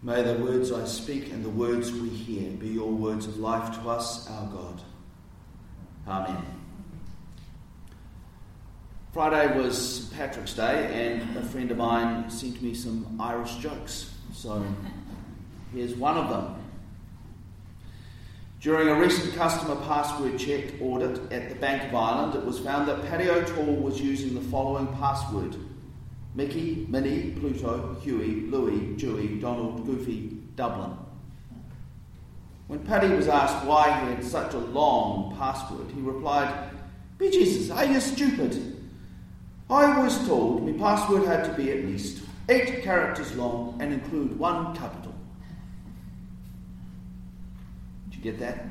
May the words I speak and the words we hear be your words of life to us, our God. Amen. Friday was St. Patrick's Day, and a friend of mine sent me some Irish jokes. So here's one of them. During a recent customer password check audit at the Bank of Ireland, it was found that Paddy O'Toole was using the following password Mickey, Minnie, Pluto, Huey, Louie, Dewey, Donald, Goofy, Dublin. When Paddy was asked why he had such a long password, he replied, Be Jesus, are you stupid? I was told my password had to be at least eight characters long and include one capital. Did you get that?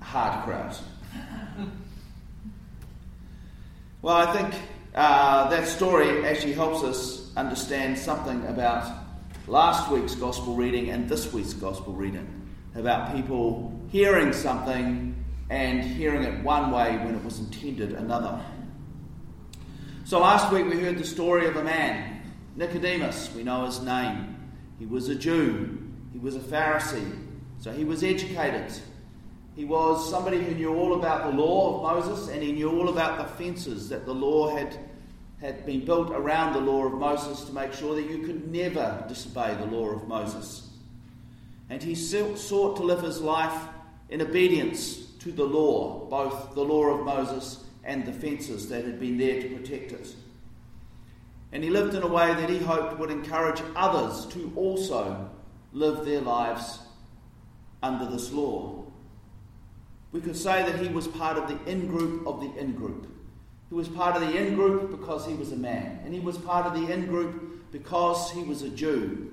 Hard crowd. Well, I think uh, that story actually helps us understand something about last week's gospel reading and this week's gospel reading about people hearing something and hearing it one way when it was intended another. So last week we heard the story of a man, Nicodemus, we know his name. He was a Jew, he was a Pharisee, so he was educated. He was somebody who knew all about the law of Moses and he knew all about the fences that the law had, had been built around the law of Moses to make sure that you could never disobey the law of Moses. And he sought to live his life in obedience to the law, both the law of Moses and the fences that had been there to protect it. And he lived in a way that he hoped would encourage others to also live their lives under this law. We could say that he was part of the in group of the in group. He was part of the in group because he was a man, and he was part of the in group because he was a Jew.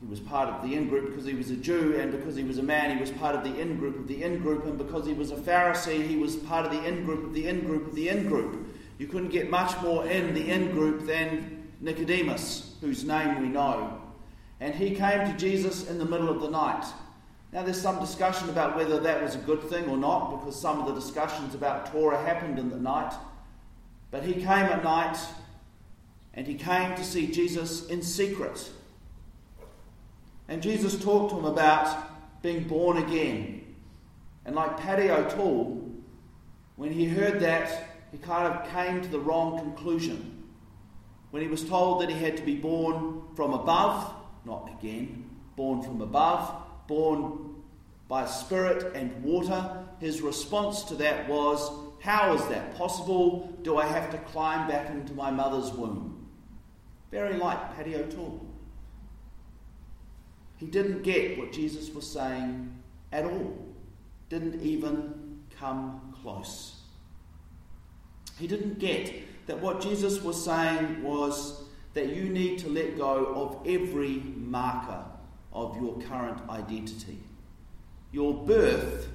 He was part of the in group because he was a Jew, and because he was a man, he was part of the in group of the in group, and because he was a Pharisee, he was part of the in group of the in group of the in group. You couldn't get much more in the in group than Nicodemus, whose name we know. And he came to Jesus in the middle of the night. Now, there's some discussion about whether that was a good thing or not, because some of the discussions about Torah happened in the night. But he came at night, and he came to see Jesus in secret. And Jesus talked to him about being born again. And like Paddy O'Toole, when he heard that, he kind of came to the wrong conclusion. When he was told that he had to be born from above, not again, born from above, born by spirit and water, his response to that was, How is that possible? Do I have to climb back into my mother's womb? Very like Paddy O'Toole. He didn't get what Jesus was saying at all, didn't even come close. He didn't get that what Jesus was saying was that you need to let go of every marker of your current identity. Your birth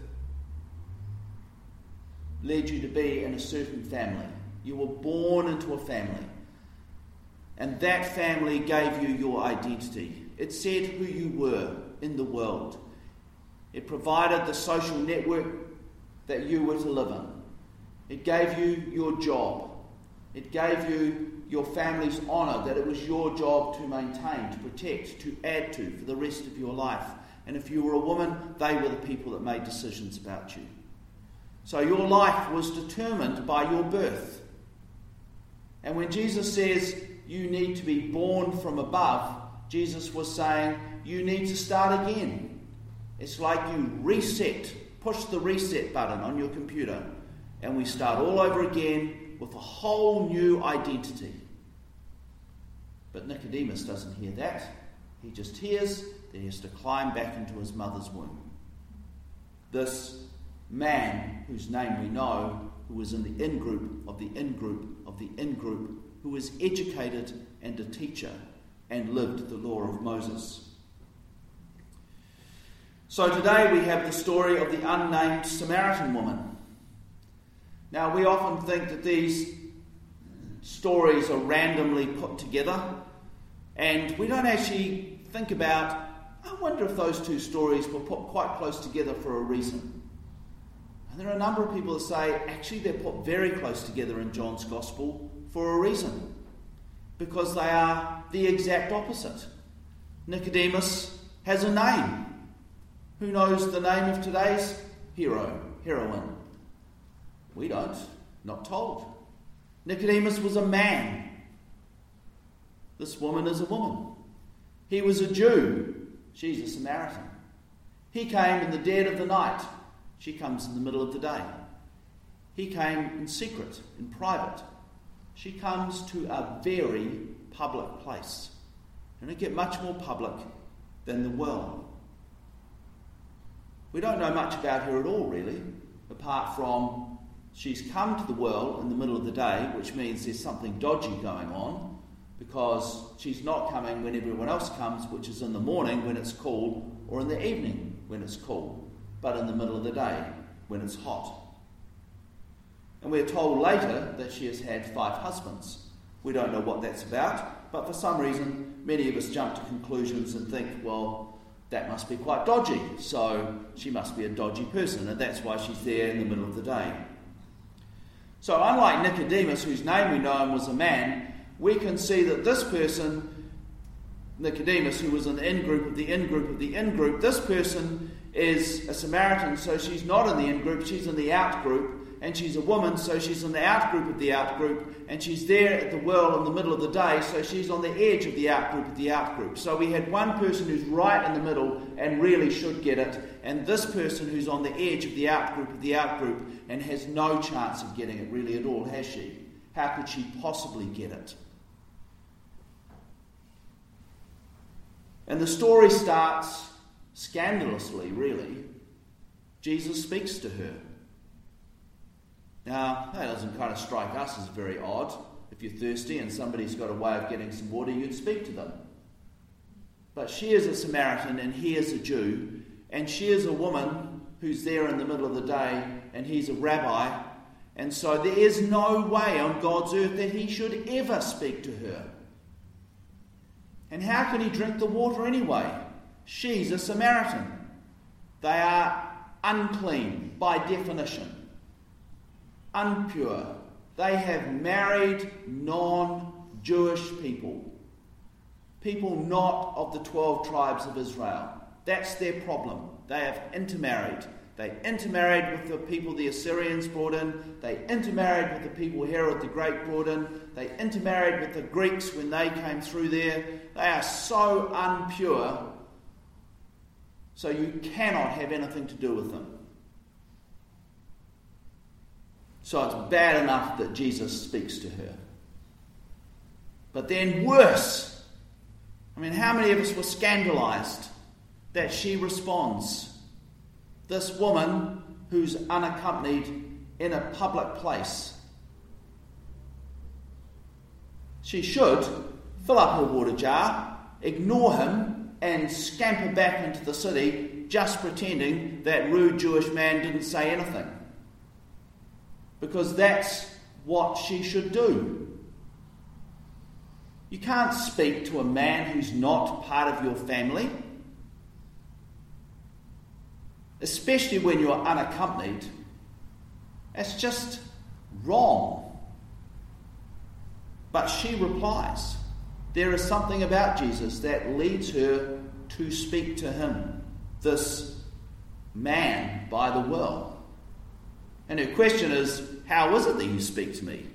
led you to be in a certain family. You were born into a family. And that family gave you your identity. It said who you were in the world. It provided the social network that you were to live in. It gave you your job. It gave you your family's honour that it was your job to maintain, to protect, to add to for the rest of your life. And if you were a woman, they were the people that made decisions about you. So your life was determined by your birth. And when Jesus says you need to be born from above, Jesus was saying you need to start again. It's like you reset, push the reset button on your computer, and we start all over again with a whole new identity. But Nicodemus doesn't hear that. He just hears that he has to climb back into his mother's womb. This man, whose name we know, who was in the in group of the in group of the in group, who was educated and a teacher and lived the law of Moses. So today we have the story of the unnamed Samaritan woman. Now, we often think that these stories are randomly put together, and we don't actually think about, I wonder if those two stories were put quite close together for a reason. And there are a number of people that say, actually, they're put very close together in John's Gospel for a reason. Because they are the exact opposite. Nicodemus has a name. Who knows the name of today's hero, heroine? We don't, not told. Nicodemus was a man. This woman is a woman. He was a Jew. She's a Samaritan. He came in the dead of the night. She comes in the middle of the day. He came in secret, in private. She comes to a very public place. And it get much more public than the well. We don't know much about her at all, really, apart from she's come to the world in the middle of the day, which means there's something dodgy going on, because she's not coming when everyone else comes, which is in the morning when it's cool, or in the evening when it's cool, but in the middle of the day when it's hot. And we're told later that she has had five husbands. We don't know what that's about, but for some reason, many of us jump to conclusions and think, well, that must be quite dodgy, so she must be a dodgy person, and that's why she's there in the middle of the day. So, unlike Nicodemus, whose name we know was a man, we can see that this person, Nicodemus, who was in the in group of the in group of the in group, this person is a Samaritan, so she's not in the in group, she's in the out group, and she's a woman, so she's in the out group of the out group, and she's there at the well in the middle of the day, so she's on the edge of the out group of the out group. So we had one person who's right in the middle and really should get it, and this person who's on the edge of the out group of the out group and has no chance of getting it really at all, has she? How could she possibly get it? And the story starts scandalously, really. Jesus speaks to her. Now, that doesn't kind of strike us as very odd. If you're thirsty and somebody's got a way of getting some water, you'd speak to them. But she is a Samaritan and he is a Jew, and she is a woman who's there in the middle of the day and he's a rabbi, and so there is no way on God's earth that he should ever speak to her. And how can he drink the water anyway? She's a Samaritan. They are unclean by definition unpure. They have married non Jewish people, people not of the 12 tribes of Israel. That's their problem. They have intermarried. They intermarried with the people the Assyrians brought in. They intermarried with the people Herod the Great brought in. They intermarried with the Greeks when they came through there. They are so unpure, so you cannot have anything to do with them. So it's bad enough that Jesus speaks to her. But then worse. I mean, how many of us were scandalized that she responds? This woman who's unaccompanied in a public place. She should fill up her water jar, ignore him, and scamper back into the city, just pretending that rude Jewish man didn't say anything because that's what she should do. You can't speak to a man who's not part of your family, especially when you're unaccompanied. That's just wrong. But she replies. There is something about Jesus that leads her to speak to him, this man by the well. And her question is, How is it that you speak to me?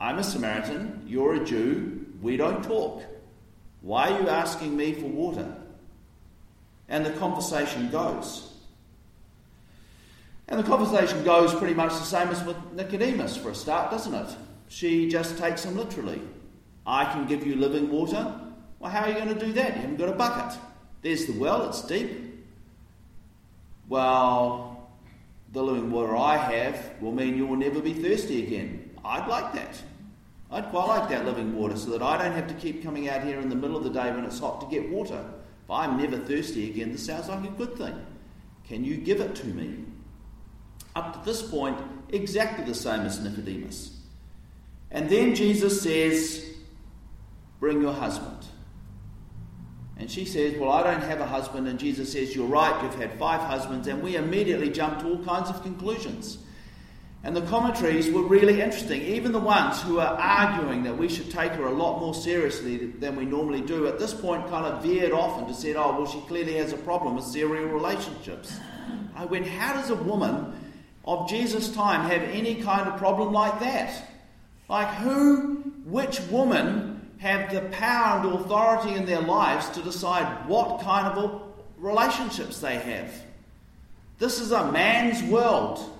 I'm a Samaritan, you're a Jew, we don't talk. Why are you asking me for water? And the conversation goes. And the conversation goes pretty much the same as with Nicodemus for a start, doesn't it? She just takes him literally. I can give you living water. Well, how are you going to do that? You haven't got a bucket. There's the well, it's deep. Well, the living water I have will mean you will never be thirsty again. I'd like that. I'd quite like that living water so that I don't have to keep coming out here in the middle of the day when it's hot to get water. If I'm never thirsty again, this sounds like a good thing. Can you give it to me? Up to this point, exactly the same as Nicodemus. And then Jesus says, Bring your husband. And she says, Well, I don't have a husband. And Jesus says, You're right, you've had five husbands. And we immediately jump to all kinds of conclusions. And the commentaries were really interesting. Even the ones who are arguing that we should take her a lot more seriously than we normally do, at this point kind of veered off and just said, oh, well, she clearly has a problem with serial relationships. I went, how does a woman of Jesus' time have any kind of problem like that? Like, who, which woman have the power and authority in their lives to decide what kind of relationships they have? This is a man's world.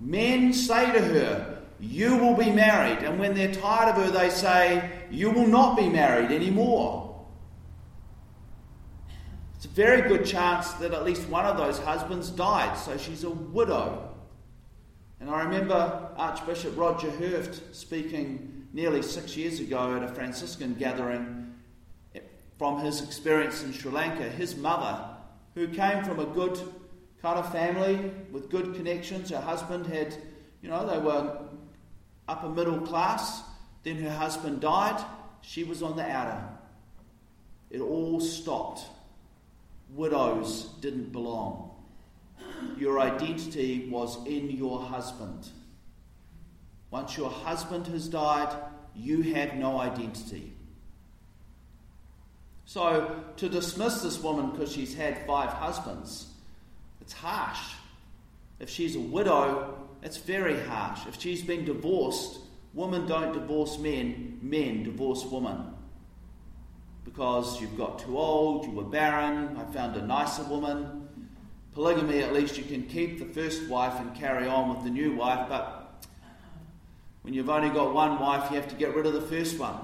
Men say to her, You will be married. And when they're tired of her, they say, You will not be married anymore. It's a very good chance that at least one of those husbands died, so she's a widow. And I remember Archbishop Roger Herft speaking nearly six years ago at a Franciscan gathering from his experience in Sri Lanka. His mother, who came from a good kind of family with good connections. Her husband had, you know, they were upper middle class. Then her husband died. She was on the outer. It all stopped. Widows didn't belong. Your identity was in your husband. Once your husband has died, you have no identity. So, to dismiss this woman because she's had five husbands it's harsh. If she's a widow, it's very harsh. If she's been divorced, women don't divorce men, men divorce women. Because you've got too old, you were barren, I found a nicer woman. Polygamy, at least you can keep the first wife and carry on with the new wife, but when you've only got one wife, you have to get rid of the first one.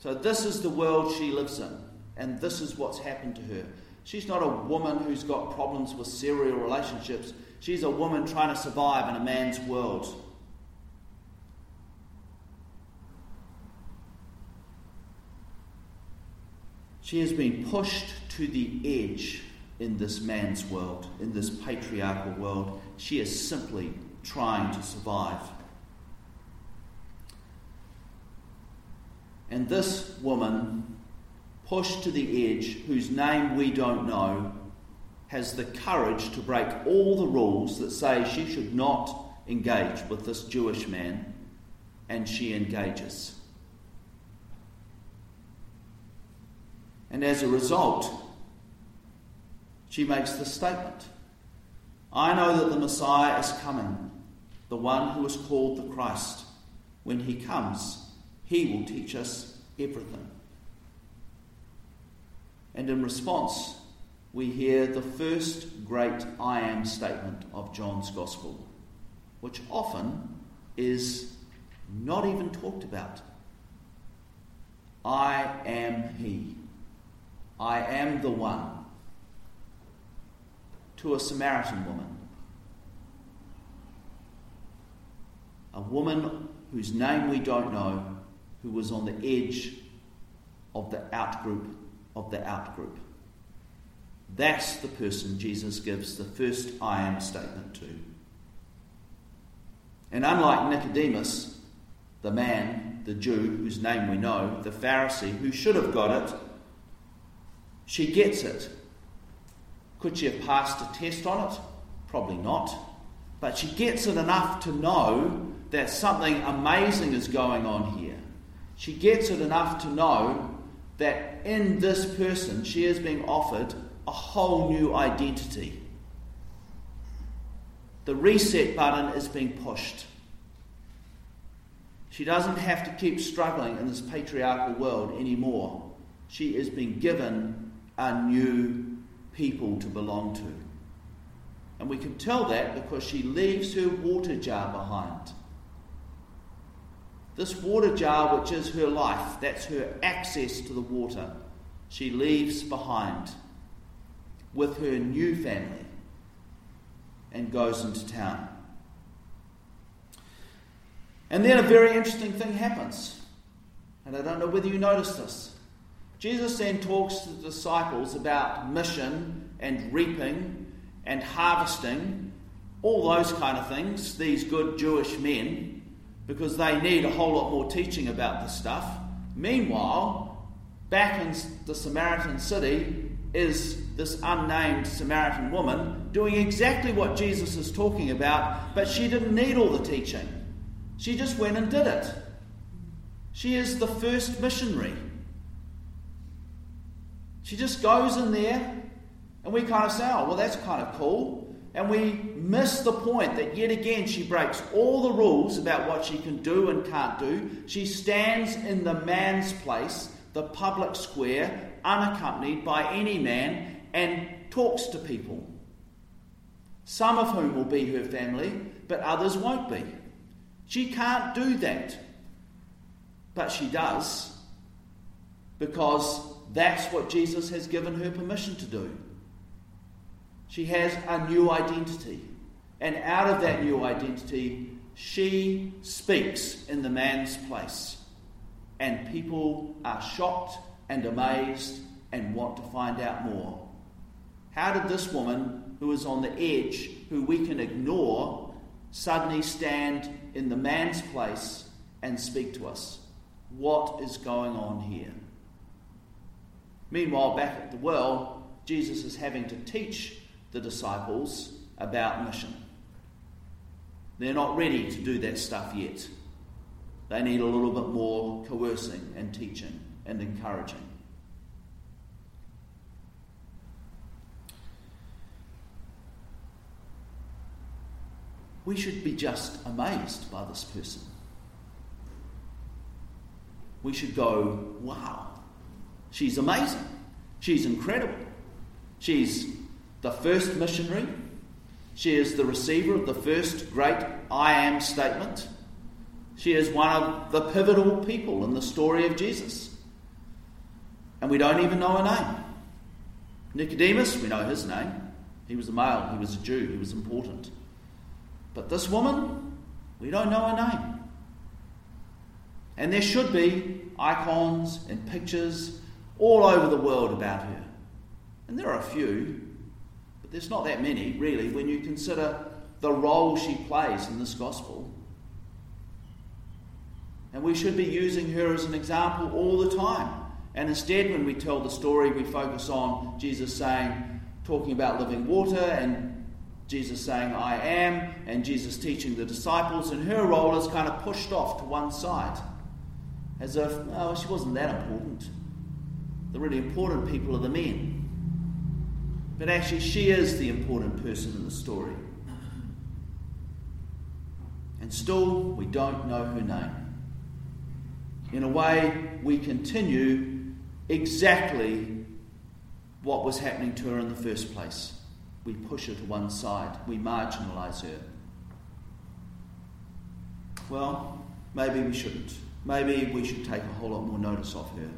So, this is the world she lives in, and this is what's happened to her. She's not a woman who's got problems with serial relationships. She's a woman trying to survive in a man's world. She has been pushed to the edge in this man's world, in this patriarchal world. She is simply trying to survive. And this woman pushed to the edge, whose name we don't know, has the courage to break all the rules that say she should not engage with this Jewish man, and she engages. And as a result, she makes the statement I know that the Messiah is coming, the one who is called the Christ. When he comes, he will teach us everything. And in response, we hear the first great I am statement of John's Gospel, which often is not even talked about. I am He. I am the one. To a Samaritan woman. Woman whose name we don't know, who was on the edge of the outgroup of the outgroup. That's the person Jesus gives the first I am statement to. And unlike Nicodemus, the man, the Jew, whose name we know, the Pharisee, who should have got it, she gets it. Could she have passed a test on it? Probably not. But she gets it enough to know that something amazing is going on here. She gets it enough to know that in this person she is being offered a whole new identity. The reset button is being pushed. She doesn't have to keep struggling in this patriarchal world anymore. She is being given a new people to belong to. And we can tell that because she leaves her water jar behind. This water jar, which is her life, that's her access to the water, she leaves behind with her new family and goes into town. And then a very interesting thing happens. And I don't know whether you noticed this. Jesus then talks to the disciples about mission and reaping and harvesting, all those kind of things, these good Jewish men because they need a whole lot more teaching about this stuff. Meanwhile, back in the Samaritan city, is this unnamed Samaritan woman doing exactly what Jesus is talking about, but she didn't need all the teaching. She just went and did it. She is the first missionary. She just goes in there, and we kind of say, oh, well, that's kind of cool. And we miss the point that yet again she breaks all the rules about what she can do and can't do. She stands in the man's place, the public square, unaccompanied by any man, and talks to people. Some of whom will be her family, but others won't be. She can't do that. But she does because that's what Jesus has given her permission to do. She has a new identity. And out of that new identity, she speaks in the man's place. And people are shocked and amazed and want to find out more. How did this woman, who is on the edge, who we can ignore, suddenly stand in the man's place and speak to us? What is going on here? Meanwhile, back at the well, Jesus is having to teach the disciples about mission. They're not ready to do that stuff yet. They need a little bit more coercing and teaching and encouraging. We should be just amazed by this person. We should go, wow, she's amazing. She's incredible. She's the first missionary. She is the receiver of the first great I am statement. She is one of the pivotal people in the story of Jesus. And we don't even know her name. Nicodemus, we know his name. He was a male, he was a Jew, he was important. But this woman, we don't know her name. And there should be icons and pictures all over the world about her. And there are a few, but there's not that many, really, when you consider the role she plays in this gospel. And we should be using her as an example all the time. And instead, when we tell the story, we focus on Jesus saying, talking about living water, and Jesus saying, I am, and Jesus teaching the disciples, and her role is kind of pushed off to one side. As if, oh, she wasn't that important. The really important people are the men. But actually, she is the important person in the story. And still, we don't know her name. In a way, we continue exactly what was happening to her in the first place. We push her to one side, we marginalise her. Well, maybe we shouldn't. Maybe we should take a whole lot more notice of her.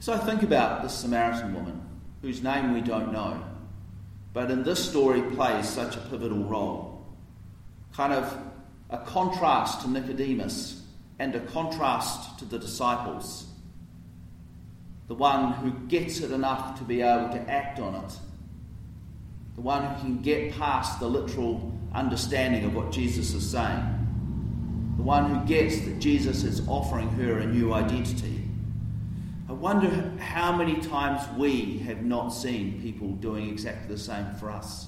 So think about this Samaritan woman, whose name we don't know, but in this story plays such a pivotal role. Kind of a contrast to Nicodemus and a contrast to the disciples. The one who gets it enough to be able to act on it. The one who can get past the literal understanding of what Jesus is saying. The one who gets that Jesus is offering her a new identity I wonder how many times we have not seen people doing exactly the same for us.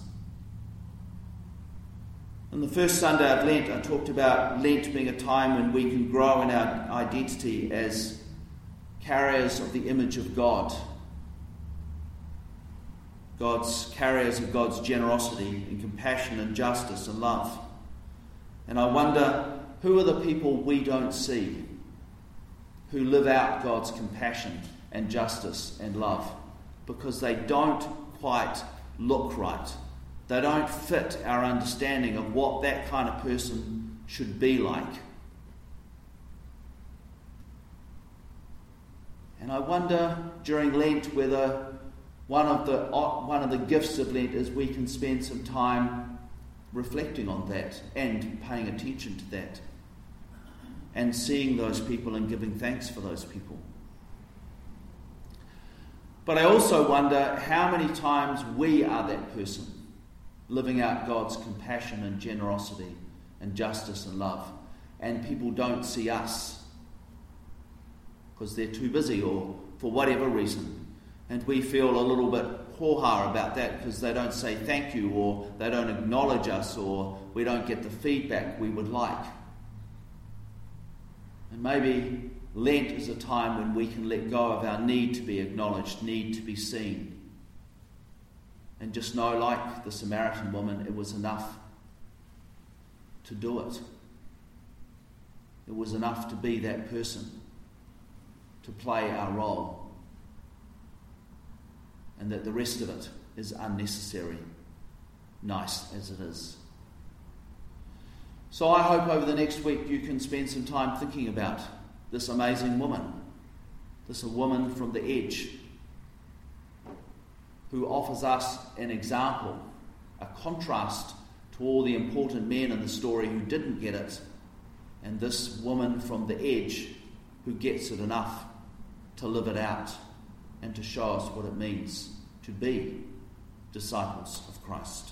On the first Sunday of Lent, I talked about Lent being a time when we can grow in our identity as carriers of the image of God. God's carriers of God's generosity and compassion and justice and love. And I wonder who are the people we don't see who live out God's compassion and justice and love because they don't quite look right. They don't fit our understanding of what that kind of person should be like. And I wonder during Lent whether one of the one of the gifts of Lent is we can spend some time reflecting on that and paying attention to that and seeing those people and giving thanks for those people. But I also wonder how many times we are that person, living out God's compassion and generosity and justice and love, and people don't see us because they're too busy or for whatever reason, and we feel a little bit ho about that because they don't say thank you or they don't acknowledge us or we don't get the feedback we would like. And maybe Lent is a time when we can let go of our need to be acknowledged, need to be seen. And just know, like the Samaritan woman, it was enough to do it. It was enough to be that person, to play our role and that the rest of it is unnecessary, nice as it is. So I hope over the next week you can spend some time thinking about this amazing woman, this woman from the edge, who offers us an example, a contrast to all the important men in the story who didn't get it, and this woman from the edge who gets it enough to live it out and to show us what it means to be disciples of Christ.